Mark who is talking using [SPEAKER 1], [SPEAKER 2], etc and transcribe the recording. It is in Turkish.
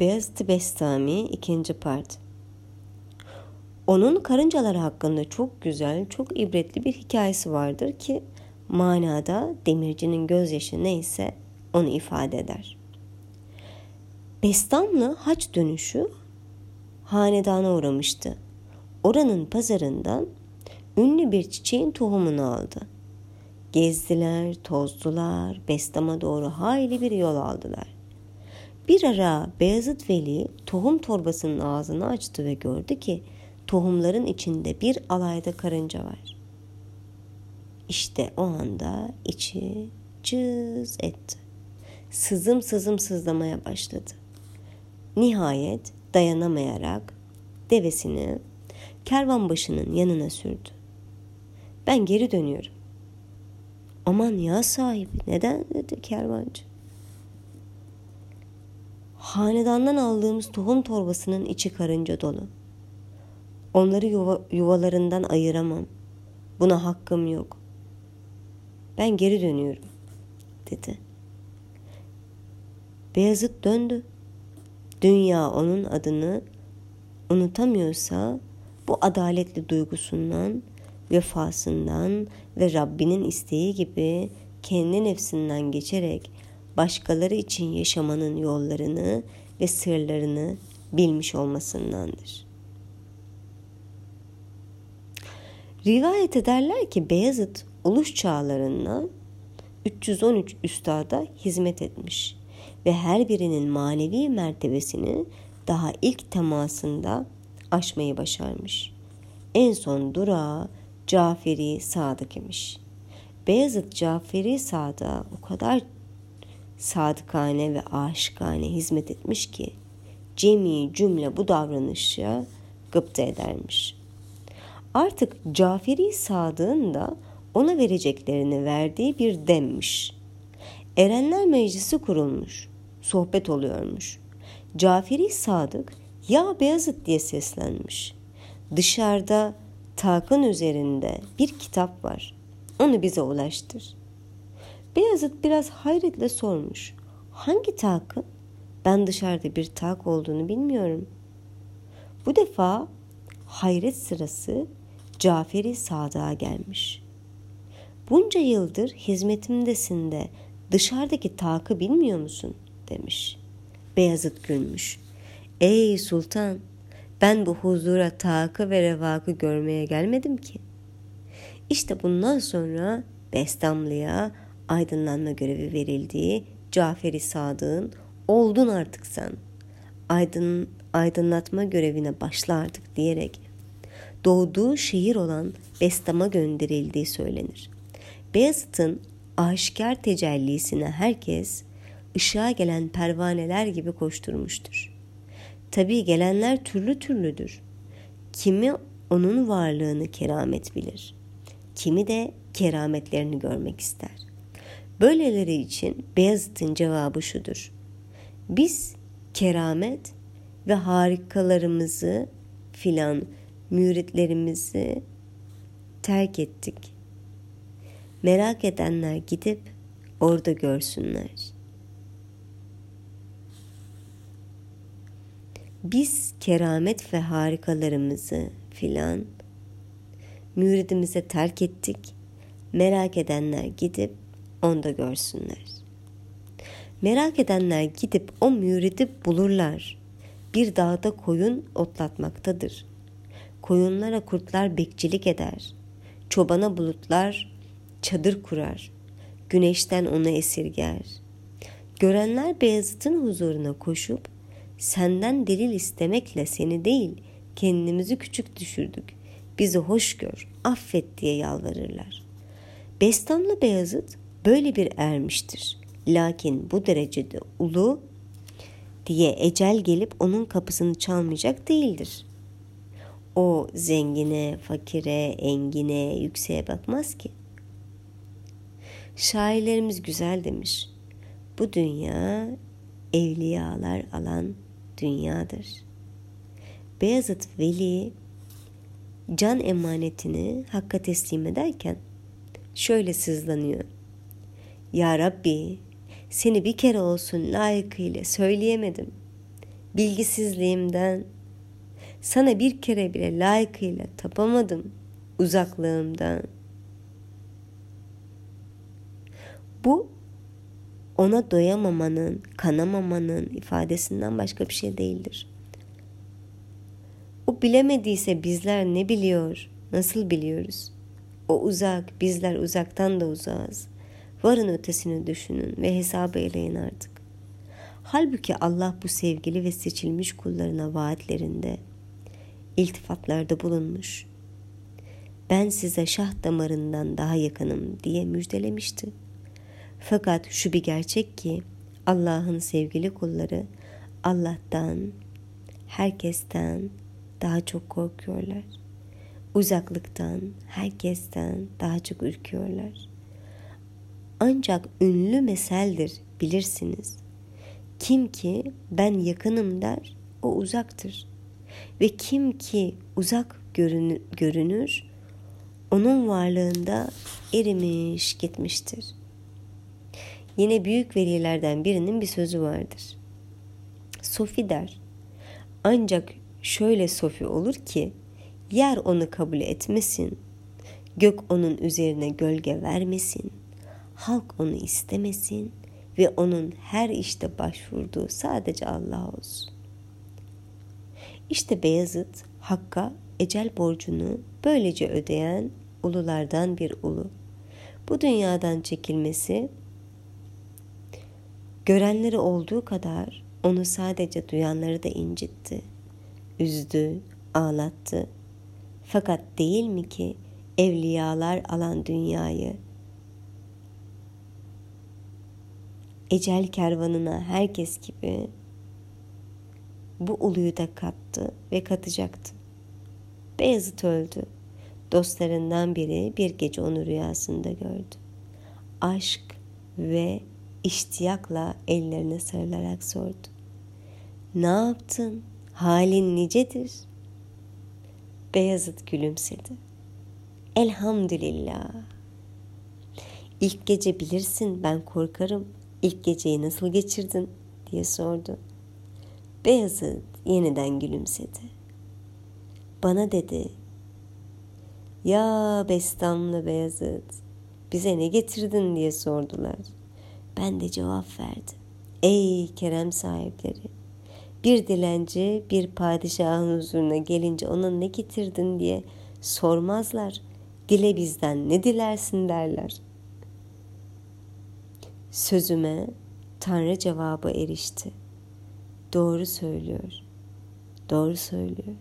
[SPEAKER 1] Beyazıt Bestami 2. Part Onun karıncaları hakkında çok güzel, çok ibretli bir hikayesi vardır ki manada demircinin gözyaşı neyse onu ifade eder. Bestamlı haç dönüşü hanedana uğramıştı. Oranın pazarından ünlü bir çiçeğin tohumunu aldı. Gezdiler, tozdular, Bestam'a doğru hayli bir yol aldılar. Bir ara Beyazıt Veli tohum torbasının ağzını açtı ve gördü ki tohumların içinde bir alayda karınca var. İşte o anda içi cız etti. Sızım sızım sızlamaya başladı. Nihayet dayanamayarak devesini kervan başının yanına sürdü. Ben geri dönüyorum. Aman ya sahibi neden dedi kervancı. Hanedandan aldığımız tohum torbasının içi karınca dolu. Onları yuva, yuvalarından ayıramam. Buna hakkım yok. Ben geri dönüyorum, dedi. Beyazıt döndü. Dünya onun adını unutamıyorsa bu adaletli duygusundan, vefasından ve Rabbinin isteği gibi kendi nefsinden geçerek başkaları için yaşamanın yollarını ve sırlarını bilmiş olmasındandır. Rivayet ederler ki Beyazıt uluş çağlarında 313 üstada hizmet etmiş ve her birinin manevi mertebesini daha ilk temasında aşmayı başarmış. En son durağı Caferi Sadık imiş. Beyazıt Caferi Sadık'a o kadar sadıkane ve aşıkane hizmet etmiş ki cemi cümle bu davranışa gıpta edermiş. Artık Caferi Sadık'ın da ona vereceklerini verdiği bir demmiş. Erenler Meclisi kurulmuş. Sohbet oluyormuş. Caferi Sadık ya Beyazıt diye seslenmiş. Dışarıda takın üzerinde bir kitap var. Onu bize ulaştır. Beyazıt biraz hayretle sormuş. Hangi takın? Ben dışarıda bir tak olduğunu bilmiyorum. Bu defa hayret sırası Caferi Sadık'a gelmiş. Bunca yıldır hizmetimdesin de dışarıdaki takı bilmiyor musun? demiş. Beyazıt gülmüş. Ey sultan ben bu huzura takı ve revakı görmeye gelmedim ki. İşte bundan sonra Bestamlı'ya aydınlanma görevi verildiği Caferi Sadık'ın oldun artık sen. Aydın, aydınlatma görevine başla artık diyerek doğduğu şehir olan Bestam'a gönderildiği söylenir. Beyazıt'ın aşikar tecellisine herkes ışığa gelen pervaneler gibi koşturmuştur. Tabii gelenler türlü türlüdür. Kimi onun varlığını keramet bilir. Kimi de kerametlerini görmek ister. Böyleleri için Beyazıt'ın cevabı şudur. Biz keramet ve harikalarımızı filan müritlerimizi terk ettik. Merak edenler gidip orada görsünler. Biz keramet ve harikalarımızı filan müridimize terk ettik. Merak edenler gidip onda görsünler. Merak edenler gidip o müridi bulurlar. Bir dağda koyun otlatmaktadır. Koyunlara kurtlar bekçilik eder. Çobana bulutlar çadır kurar. Güneşten onu esirger. Görenler Beyazıt'ın huzuruna koşup senden delil istemekle seni değil kendimizi küçük düşürdük. Bizi hoş gör, affet diye yalvarırlar. Bestamlı Beyazıt böyle bir ermiştir. Lakin bu derecede ulu diye ecel gelip onun kapısını çalmayacak değildir. O zengine, fakire, engine, yükseğe bakmaz ki. Şairlerimiz güzel demiş. Bu dünya evliyalar alan dünyadır. Beyazıt Veli can emanetini Hakk'a teslim ederken şöyle sızlanıyor. Ya Rabbi seni bir kere olsun layıkıyla söyleyemedim. bilgisizliğimden, sana bir kere bile layıkıyla tapamadım uzaklığımdan. Bu ona doyamamanın, kanamamanın ifadesinden başka bir şey değildir. O bilemediyse bizler ne biliyor, nasıl biliyoruz? O uzak, bizler uzaktan da uzağız. Varın ötesini düşünün ve hesabı eleyin artık. Halbuki Allah bu sevgili ve seçilmiş kullarına vaatlerinde, iltifatlarda bulunmuş. Ben size şah damarından daha yakınım diye müjdelemişti. Fakat şu bir gerçek ki Allah'ın sevgili kulları Allah'tan, herkesten daha çok korkuyorlar. Uzaklıktan, herkesten daha çok ürküyorlar. Ancak ünlü meseldir bilirsiniz. Kim ki ben yakınım der, o uzaktır. Ve kim ki uzak görünür, onun varlığında erimiş gitmiştir. Yine büyük velilerden birinin bir sözü vardır. Sofi der. Ancak şöyle sofi olur ki yer onu kabul etmesin, gök onun üzerine gölge vermesin, halk onu istemesin ve onun her işte başvurduğu sadece Allah olsun. İşte Beyazıt Hakk'a ecel borcunu böylece ödeyen ululardan bir ulu. Bu dünyadan çekilmesi görenleri olduğu kadar onu sadece duyanları da incitti, üzdü, ağlattı. Fakat değil mi ki evliyalar alan dünyayı ecel kervanına herkes gibi bu uluyu da kattı ve katacaktı. Beyazıt öldü. Dostlarından biri bir gece onu rüyasında gördü. Aşk ve iştiyakla ellerine sarılarak sordu. Ne yaptın? Halin nicedir? Beyazıt gülümsedi. Elhamdülillah. İlk gece bilirsin ben korkarım. İlk geceyi nasıl geçirdin diye sordu. Beyazıt yeniden gülümsedi. Bana dedi. Ya Bestamlı Beyazıt bize ne getirdin diye sordular. Ben de cevap verdim. Ey kerem sahipleri bir dilenci bir padişahın huzuruna gelince ona ne getirdin diye sormazlar. Dile bizden ne dilersin derler. Sözüme Tanrı cevabı erişti. Doğru söylüyor. Doğru söylüyor.